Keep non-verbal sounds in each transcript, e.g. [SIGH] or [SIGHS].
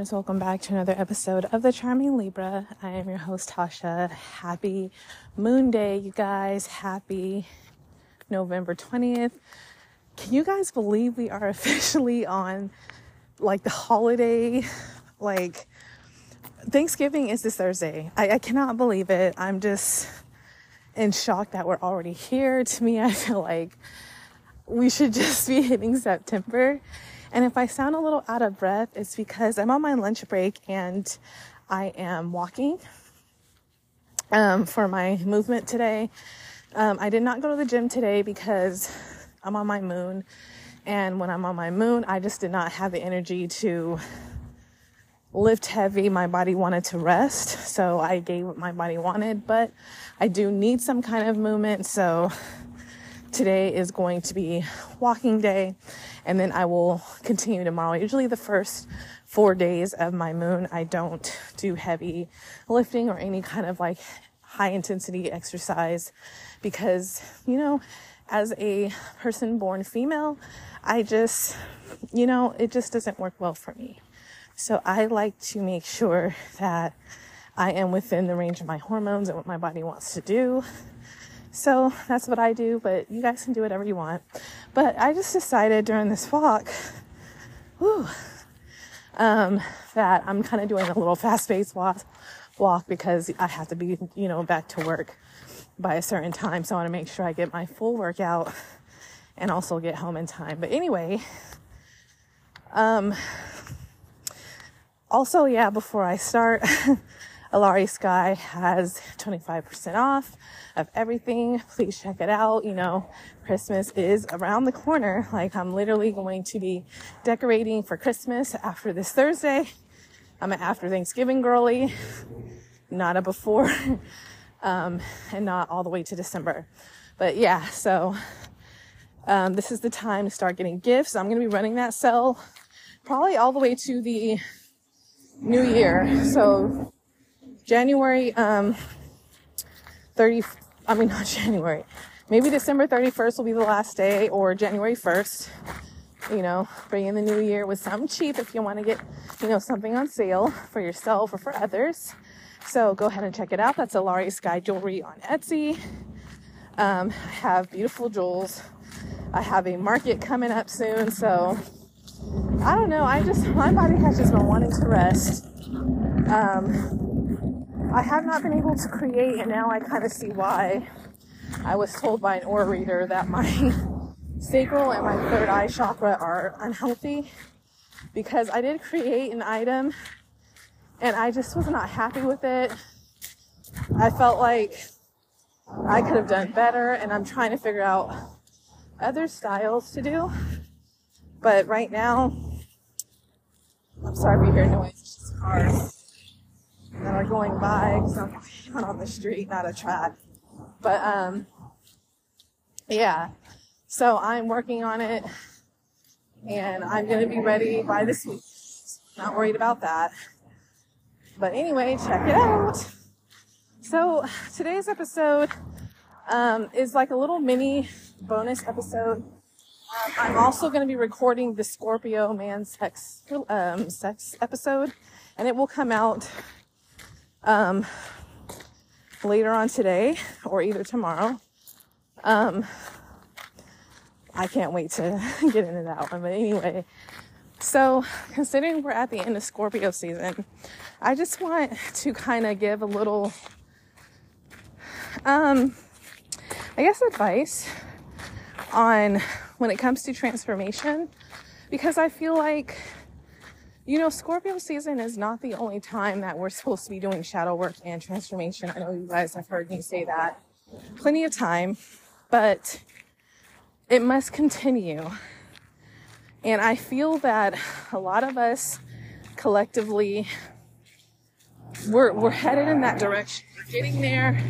Charmers. Welcome back to another episode of The Charming Libra. I am your host, Tasha. Happy Moon Day, you guys. Happy November 20th. Can you guys believe we are [LAUGHS] officially on like the holiday? Like, Thanksgiving is this Thursday. I, I cannot believe it. I'm just in shock that we're already here. To me, I feel like we should [LAUGHS] just be hitting September and if I sound a little out of breath, it's because I'm on my lunch break and I am walking um, for my movement today. Um, I did not go to the gym today because I'm on my moon. And when I'm on my moon, I just did not have the energy to lift heavy. My body wanted to rest. So I gave what my body wanted, but I do need some kind of movement. So today is going to be walking day and then I will continue tomorrow. Usually the first four days of my moon, I don't do heavy lifting or any kind of like high intensity exercise because, you know, as a person born female, I just, you know, it just doesn't work well for me. So I like to make sure that I am within the range of my hormones and what my body wants to do. So [LAUGHS] that's what I do, but you guys can do whatever you want. But I just decided during this walk, whew, um, that I'm kind of doing a little fast paced walk, walk because I have to be, you know, back to work by a certain time. So I want to make sure I get my full workout and also get home in time. But anyway, um, also, yeah, before I start, [LAUGHS] Alari Sky has 25% off of everything. Please check it out. You know, Christmas is around the corner. Like I'm literally going to be decorating for Christmas after this Thursday. I'm an after Thanksgiving girly, not a before, [LAUGHS] um, and not all the way to December. But yeah, so um, this is the time to start getting gifts. I'm going to be running that sale probably all the way to the new year. So January um, 30, I mean, [LAUGHS] not January, maybe December 31st will be the last day or January 1st. You know, bring in the new year with something cheap if you want to get, you know, something on sale for yourself or for others. So go ahead and check it out. That's Alari Sky Jewelry on Etsy. Um, I have beautiful jewels. I have a market coming up soon. So I don't know. I just, my body has just been wanting to rest. Um, I have not been able to create, and now I kind of see why. I was told by an aura reader that my [LAUGHS] sacral and my third eye chakra are unhealthy because I did create an item and I just was not happy with it. I felt like I could have done better, and I'm trying to figure out other styles to do. But right now, I'm sorry if you hear noise, it's just cars that are going by because [LAUGHS] I'm on the street, not a track. But um, yeah. So I'm working on it, and I'm gonna be ready by this week. Not worried about that. But anyway, check it out. So today's episode um, is like a little mini bonus episode. Um, I'm also going to be recording the Scorpio man sex um, sex episode, and it will come out um, later on today or either tomorrow. Um, I can't wait to [LAUGHS] get into that one. But anyway, so considering we're at the end of Scorpio season, I just want to kind of give a little, um, I guess, advice on when it comes to transformation because I feel like you know, Scorpio season is not the only time that we're supposed to be doing shadow work and transformation. I know you guys have heard me say that plenty of time, but it must continue. And I feel that a lot of us collectively we're we're headed in that direction. We're getting there,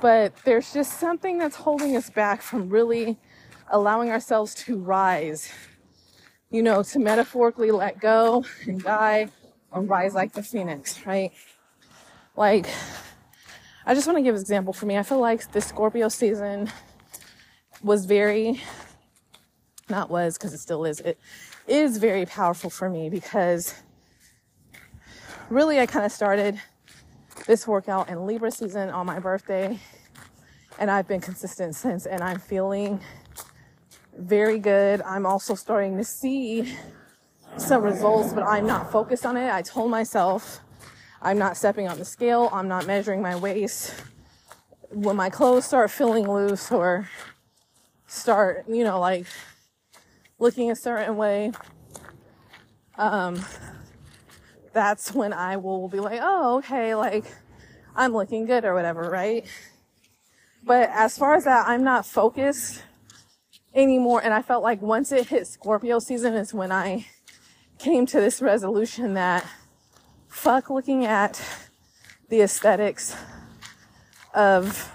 but there's just something that's holding us back from really allowing ourselves to rise you know, to metaphorically let go and die or rise like the phoenix, right? Like, I just want to give an example for me. I feel like this Scorpio season was very not was because it still is it is very powerful for me because really i kind of started this workout in libra season on my birthday and i've been consistent since and i'm feeling very good. I'm also starting to see some results but i'm not focused on it. I told myself i'm not stepping on the scale. I'm not measuring my waist. When my clothes start feeling loose or start you know like looking a certain way, um, that's when I will be like, oh, okay, like I'm looking good or whatever, right? But as far as that, I'm not focused anymore. And I felt like once it hit Scorpio season is when I came to this resolution that fuck looking at the aesthetics of,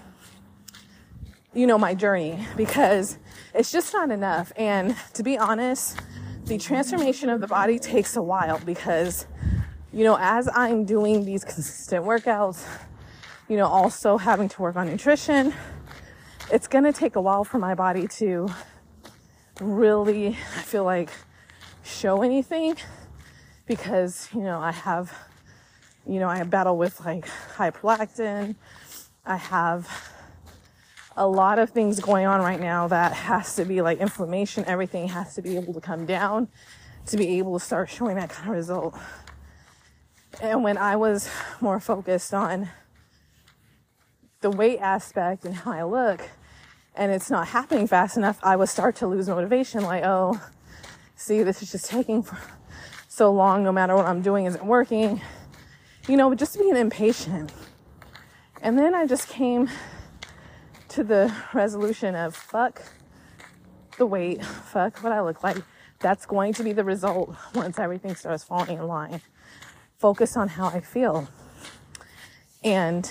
you know, my journey because it's just not enough. And to be honest, the transformation of the body takes a while because, you know, as I'm doing these consistent workouts, you know, also having to work on nutrition, it's going to take a while for my body to really, I feel like, show anything because, you know, I have, you know, I battle with like hyperlactin. I have a lot of things going on right now that has to be like inflammation, everything has to be able to come down to be able to start showing that kind of result. And when I was more focused on the weight aspect and how I look, and it's not happening fast enough, I would start to lose motivation. Like, oh, see, this is just taking so long. No matter what I'm doing, isn't working. You know, just being impatient. And then I just came to the resolution of fuck the weight, fuck what I look like. That's going to be the result once everything starts falling in line. Focus on how I feel. And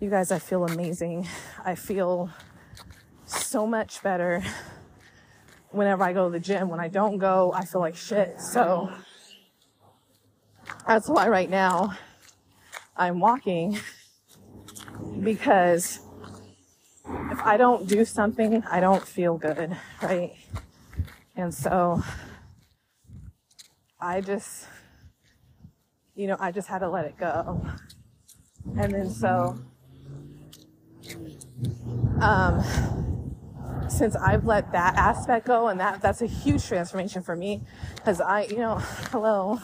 you guys, I feel amazing. I feel so much better whenever I go to the gym. When I don't go, I feel like shit. So that's why right now I'm walking because if I don't do something, I don't feel good, right? And so I just, you know, I just had to let it go. And then so, um, since I've let that aspect go, and that that's a huge transformation for me, because I, you know, [LAUGHS] hello,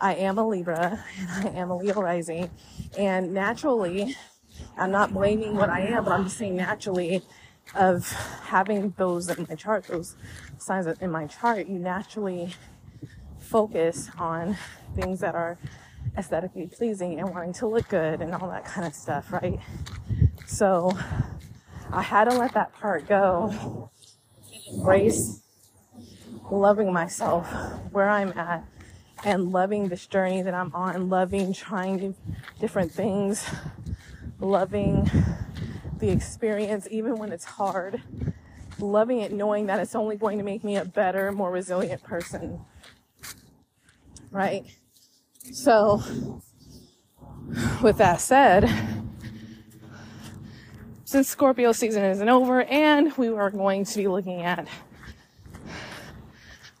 I am a Libra and I am a Leo rising, and naturally, I'm not blaming what I am, but I'm just saying naturally of having those in my chart, those signs in my chart, you naturally focus on things that are aesthetically pleasing and wanting to look good and all that kind of stuff, right? So I had to let that part go, embrace loving myself where I'm at and loving this journey that I'm on, loving trying different things loving the experience, even when it's hard, loving it, knowing that it's only going to make me a better, more resilient person. Right? So, with that said, since Scorpio season isn't over and we are going to be looking at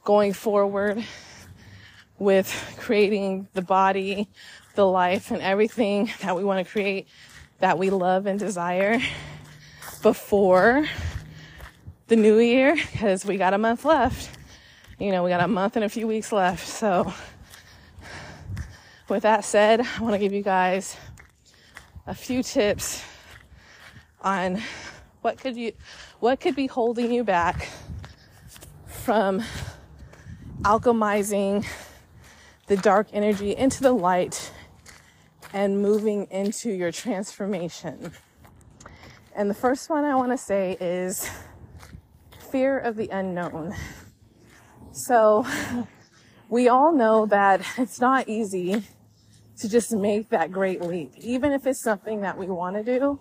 going forward with creating the body, the life, and everything that we want to create that we love and desire before the new year because we got a month left. You know, we got a month and a few weeks left. So, with that said, I want to give you guys a few tips on what could you what could be holding you back from alchemizing the dark energy into the light and moving into your transformation. And the first one I want to say is fear of the unknown. So we all know that it's not easy to just make that great leap, even if it's something that we want to do.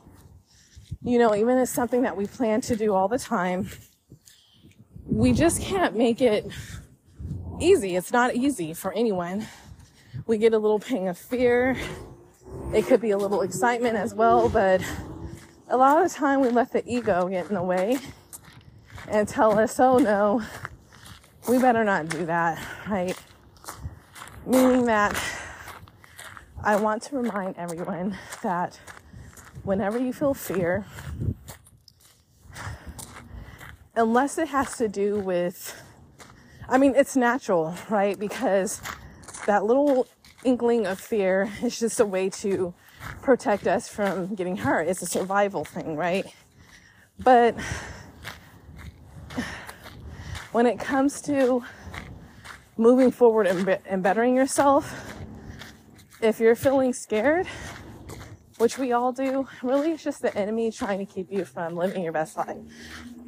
You know, even if it's something that we plan to do all the time, we just can't make it easy. It's not easy for anyone. We get a little pang of fear it could be a little excitement as well, but a lot of the time we let the ego get in the way and tell us, oh no, we better not do that, right? Meaning that I want to remind everyone that whenever you feel fear, unless it has to do with, I mean, it's natural, right? Because that little inkling of fear is just a way to protect us from getting hurt. It's a survival thing, right? But when it comes to moving forward and, be- and bettering yourself, if you're feeling scared, which we all do, really it's just the enemy trying to keep you from living your best life.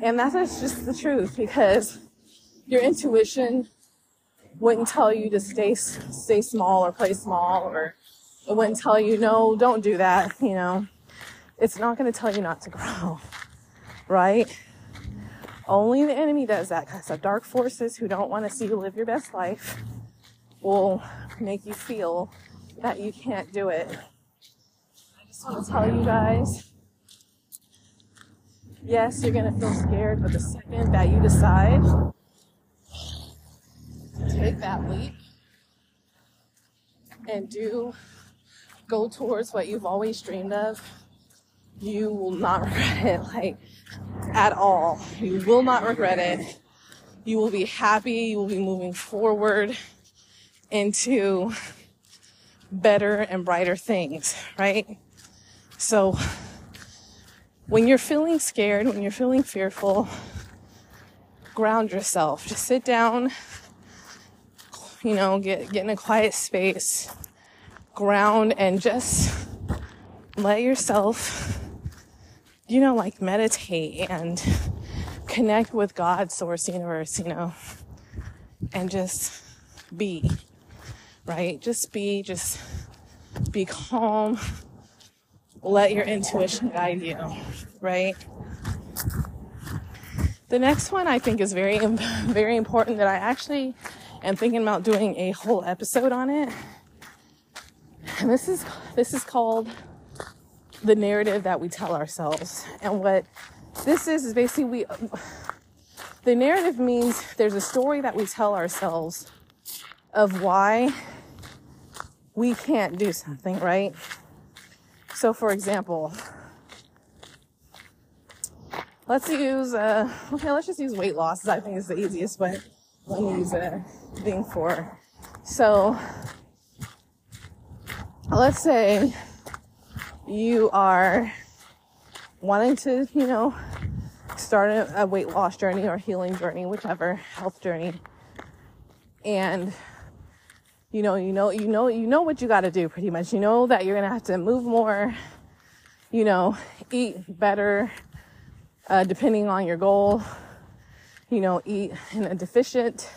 And that's just the truth because your intuition wouldn't tell you to stay stay small or play small or it wouldn't tell you no, don't do that, you know. It's not going to tell you not to grow. Right? Only the enemy does that because of dark forces who don't want to see you live your best life will make you feel that you can't do it. Just want to tell you guys yes, you're going to feel scared, but the second that you decide to take that leap and do go towards what you've always dreamed of, you will not [LAUGHS] regret it. Like, at all. You will not regret it. You will be happy. You will be moving forward into better and brighter things, right? So when you're feeling scared, when you're feeling fearful, ground yourself. Just sit down, you know, get get in a quiet space, ground and just let yourself you know, like meditate and connect with God, source, universe, you know, and just be, right? Just be, just be calm. Let your intuition guide you, right? The next one I think is very, [LAUGHS] very important that I actually am thinking about doing a whole episode on it. And this is, this is called the narrative that we tell ourselves. And what this is is basically we the narrative means there's a story that we tell ourselves of why we can't do something, right? So for example, let's use uh okay, let's just use weight loss. I think is the easiest way to use a thing for. So let's say you are wanting to, you know, start a, a weight loss journey or healing journey, whichever health journey, and you know, you know, you know, you know what you got to do pretty much. You know that you're gonna have to move more, you know, eat better, uh, depending on your goal. You know, eat in a deficient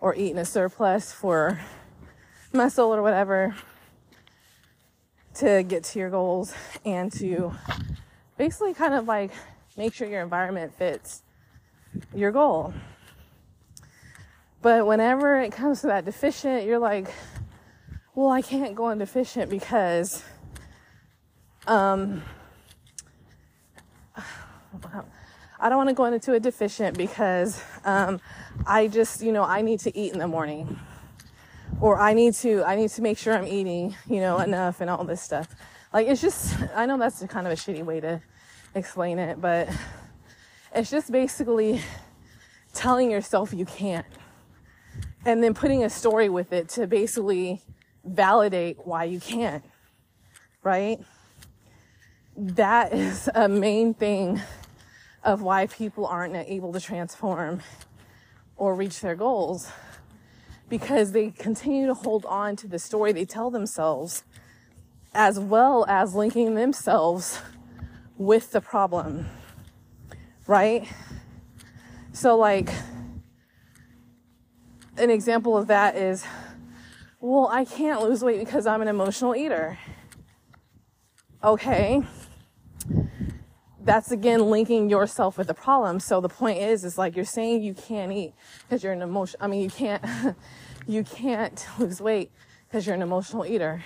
or eat in a surplus for muscle or whatever to get to your goals and to basically kind of like make sure your environment fits your goal. But whenever it comes to that deficient, you're like, well, I can't go on deficient because, um, I don't want to go into a deficient because, um, I just, you know, I need to eat in the morning or I need to I need to make sure I'm eating, you know, enough and all this stuff. Like it's just I know that's kind of a shitty way to explain it, but it's just basically telling yourself you can't. And then putting a story with it to basically validate why you can't. Right? That is a main thing of why people aren't able to transform or reach their goals because they continue to hold on to the story they tell themselves as well as linking themselves with the problem. Right? So, like, an example of that is well, I can't lose weight because I'm an emotional eater. Okay. That's again linking yourself with the problem. So the point is, is like you're saying you can't eat because you're an emotion. I mean, you can't [LAUGHS] you can't lose weight because you're an emotional eater.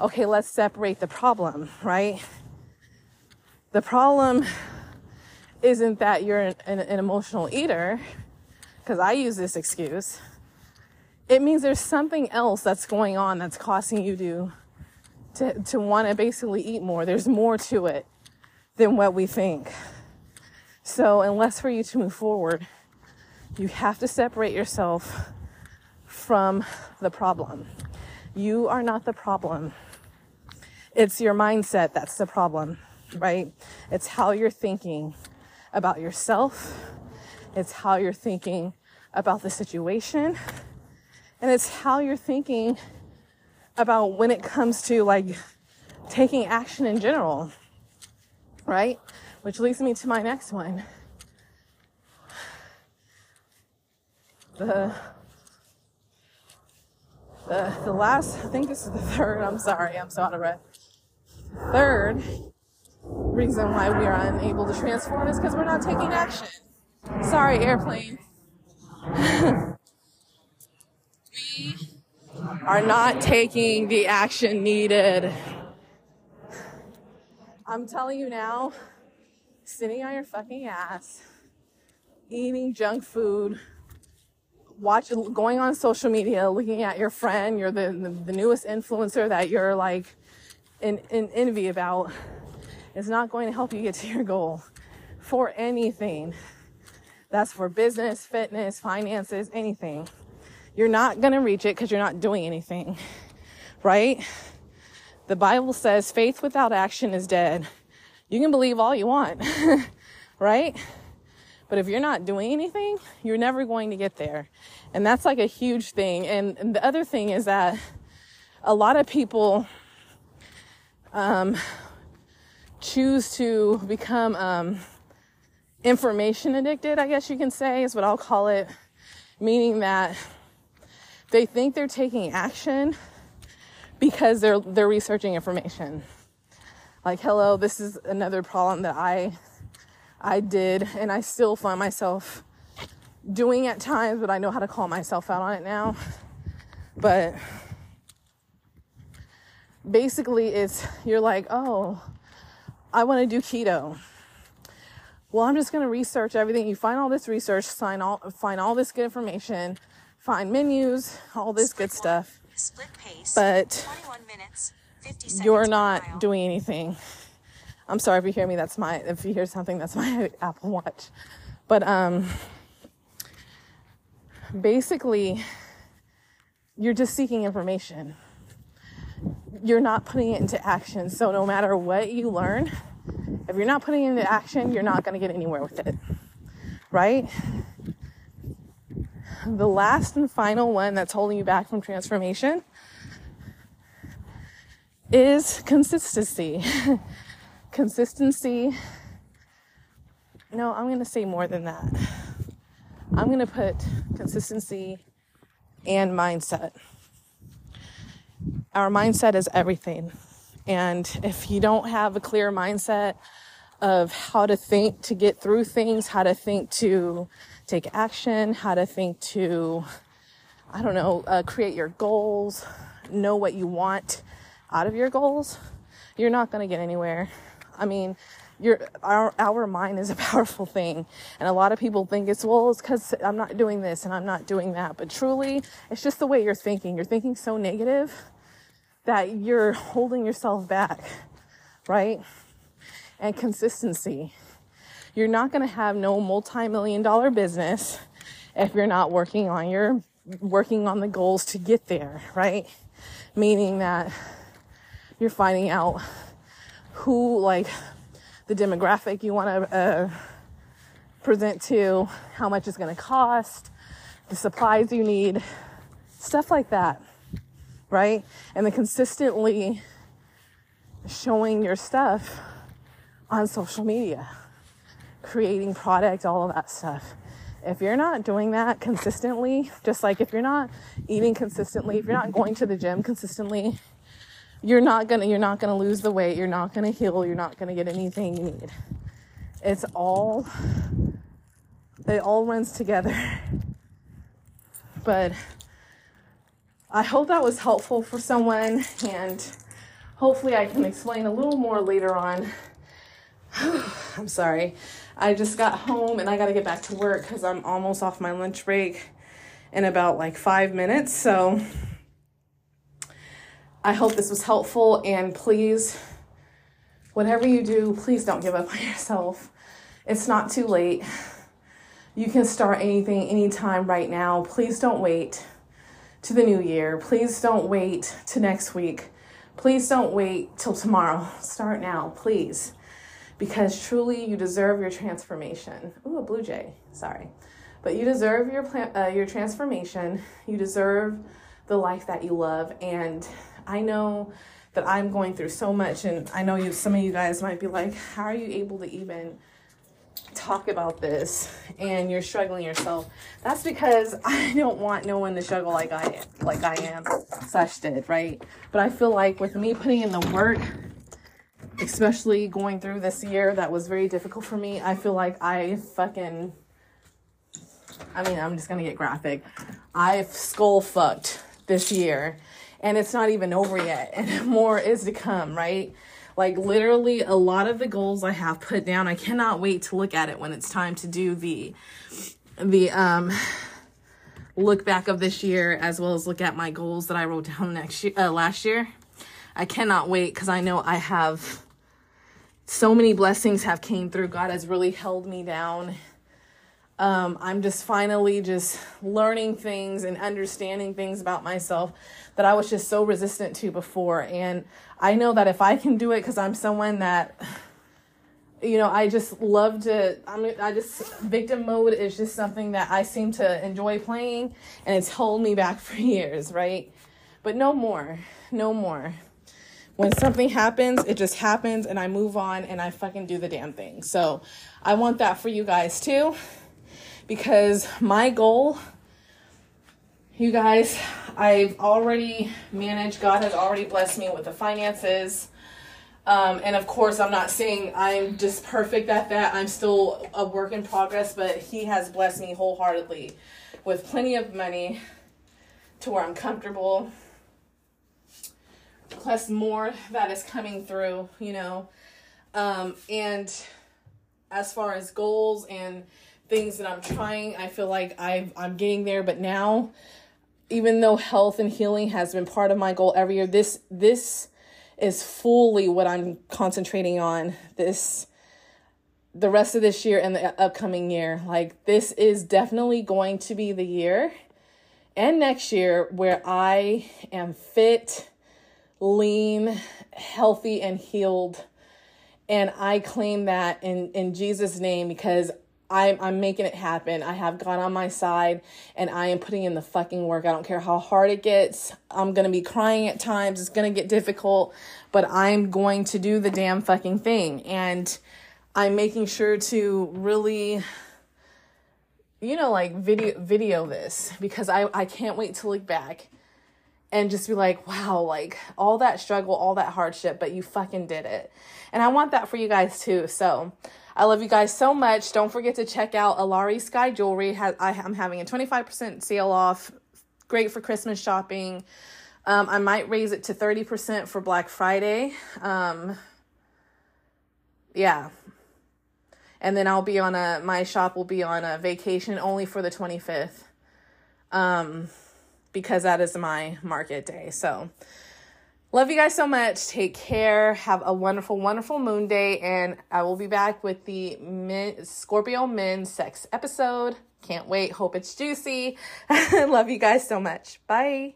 Okay, let's separate the problem, right? The problem isn't that you're an, an, an emotional eater, because I use this excuse. It means there's something else that's going on that's causing you to to, to want to basically eat more. There's more to it than what we think. So, unless for you to move forward, you have to separate yourself from the problem. You are not the problem. It's your mindset that's the problem, right? It's how you're thinking about yourself. It's how you're thinking about the situation. And it's how you're thinking about when it comes to like taking action in general, right? Which leads me to my next one. The the the last I think this is the third, I'm sorry, I'm so out of breath. Third reason why we are unable to transform is because we're not taking action. Sorry, airplane. we are not taking the action needed. I'm telling you now, sitting on your fucking ass, eating junk food, watching, going on social media, looking at your friend, you're the, the, the newest influencer that you're like in, in envy about, is not going to help you get to your goal for anything. That's for business, fitness, finances, anything you're not going to reach it because you're not doing anything, right? The Bible says faith without action is dead. You can believe all you want, [LAUGHS] right? But if you're not doing anything, you're never going to get there. And that's like a huge thing. And, and the other thing is that a lot of people um, choose to become um, information addicted, I guess you can say, is what I'll call it. Meaning that they think they're taking action because they're they're researching information. Like, hello, this is another problem that I I did and I still find myself doing at times, but I know how to call myself out on it now. But basically it's you're like, "Oh, I want to do keto." Well, I'm just going to research everything. You find all this research, sign all find all this good information, find menus, all this good stuff. But you're not doing anything. I'm sorry if you hear me. That's my if you hear something. That's my [LAUGHS] Apple Watch. But um, basically, you're just seeking information. You're not putting it into action. So no matter what you learn, if you're not putting it into action, you're not going to get anywhere with it, right? the last and final one that's holding you back from transformation is consistency. [LAUGHS] consistency. No, I'm going to say more than that. I'm going to put consistency and mindset. Our mindset is everything. And if you don't have a clear mindset of how to think to get through things, how to think to take action, how to think to, I don't know, uh, create your goals, know what you want out of your goals, you're not going to get anywhere. I mean, your our our mind is a [LAUGHS] powerful thing. And a lot of people think it's well it's because i'm not doing this and i'm not doing that. But truly it's just the way you're thinking. You're thinking so negative that you're [LAUGHS] holding yourself back right? And consistency. You're not going to have no multi-million dollar business if you're not working on your working on the goals to get there, right? Meaning that you're finding out who like the demographic you want to uh, present to, how much it's going to cost, the supplies you need, stuff like that, right? And then consistently showing your stuff on social media creating product, all of that stuff. If you're not doing that consistently, just like if you're not eating consistently, if you're not going to the gym consistently, you're not gonna you're not gonna lose the weight, you're not gonna heal, you're not gonna get anything you need. It's all it all runs together. [LAUGHS] But I hope that was helpful for someone and hopefully I can explain a little more later on [SIGHS] I'm sorry. I just got home and I got to get back to work because I'm almost off my lunch break in about like five minutes. So I hope this was helpful and please, whatever you do, please don't give up on yourself. It's not too late. You can start anything anytime right now. Please don't wait to the new year. Please don't wait to next week. Please don't wait till tomorrow. [LAUGHS] Start now, please. Because truly you deserve your transformation. Ooh, a blue jay. Sorry. But you deserve your plan, uh, your transformation. You deserve the life that you love and I know that I'm going through so much and I know you some of you guys might be like, how are you able to even talk about this and you're struggling yourself that's because [LAUGHS] i don't want no one to struggle like i like i am slash did right? But i feel like with me putting in the work especially going through this year that was very difficult for me i feel like i fucking i mean i'm just gonna get graphic. I've skull fucked this year and it's not even over yet [LAUGHS] and more is to come right like literally a lot of the goals I have put down, I cannot wait to look at it when it's time to do the the um look back of this year as well as look at my goals that I wrote down next year uh, last year. I cannot wait cuz I know I have so many blessings have came through. God has really held me down. Um, I'm just finally just learning things and understanding things about myself that I was just so resistant to before. And I know that if I can do it, because I'm someone that, you know, I just love to, I mean, I just, victim mode is just something that I seem to enjoy playing and it's held me back [LAUGHS] for years, right? But no more, no more. When something happens, it just happens and I move on and I fucking do the damn thing. So I want that for you guys too, because my goal you guys, I've already managed, God has already blessed me with the finances. Um, and of course, I'm not saying I'm just perfect at that. I'm still a work in progress, but He has blessed me wholeheartedly with plenty of money to where I'm comfortable. Plus, more that is coming through, you know. Um, and as far as goals and things that I'm trying, I feel like i I'm getting there, but now even though health and healing has been part of my goal every year, this this is fully what I'm concentrating on this the rest of this year and the upcoming year. Like this is definitely going to be the year and next year where I am fit, lean, healthy and healed. And I claim that in in Jesus name because I'm, I'm making it happen. I have God on my side and I am putting in the fucking work. I don't care how hard it gets. I'm going to be crying at times. It's going to get difficult, but I'm going to do the damn fucking thing. And I'm making sure to really, you know, like video, video this because I, I can't wait to look back and just be like, wow, like all that struggle, all that hardship, but you fucking did it. And I want that for you guys too. So, I love you guys so much. Don't forget to check out Alari Sky Jewelry. I'm having a 25% sale off. Great for Christmas shopping. Um, I might raise it to 30% for Black Friday. Um, yeah. And then I'll be on a, my shop will be on a vacation only for the 25th. Um, because that is my market day. So, Love you guys so much. Take care. Have a wonderful, wonderful moon day. And I will be back with the men, Scorpio men sex episode. Can't wait. Hope it's juicy. [LAUGHS] Love you guys so much. Bye.